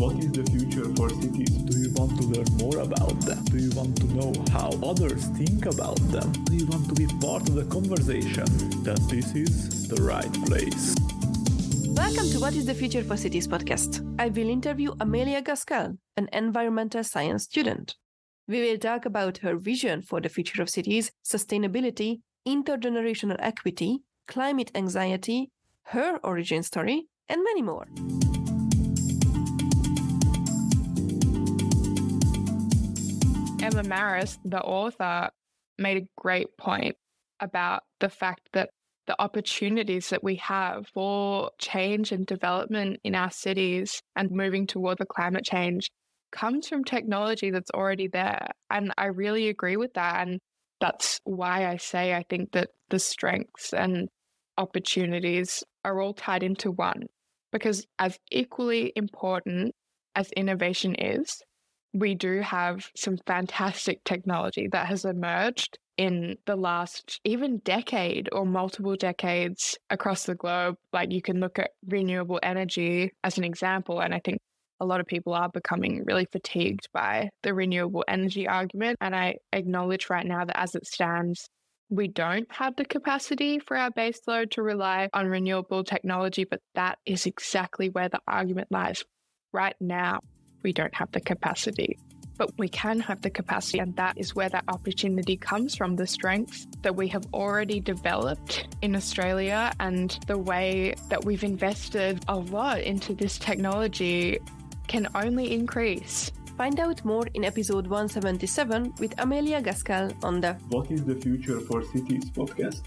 What is the future for cities? Do you want to learn more about them? Do you want to know how others think about them? Do you want to be part of the conversation? Then this is the right place. Welcome to What is the Future for Cities podcast. I will interview Amelia Gaskell, an environmental science student. We will talk about her vision for the future of cities, sustainability, intergenerational equity, climate anxiety, her origin story, and many more. Emma Marris, the author, made a great point about the fact that the opportunities that we have for change and development in our cities and moving toward the climate change comes from technology that's already there. And I really agree with that. And that's why I say I think that the strengths and opportunities are all tied into one. Because as equally important as innovation is, we do have some fantastic technology that has emerged in the last even decade or multiple decades across the globe. Like you can look at renewable energy as an example. And I think a lot of people are becoming really fatigued by the renewable energy argument. And I acknowledge right now that as it stands, we don't have the capacity for our baseload to rely on renewable technology, but that is exactly where the argument lies. Right now, we don't have the capacity, but we can have the capacity, and that is where that opportunity comes from the strengths that we have already developed in Australia and the way that we've invested a lot into this technology can only increase. Find out more in episode 177 with Amelia Gaskell on the What is the future for cities podcast?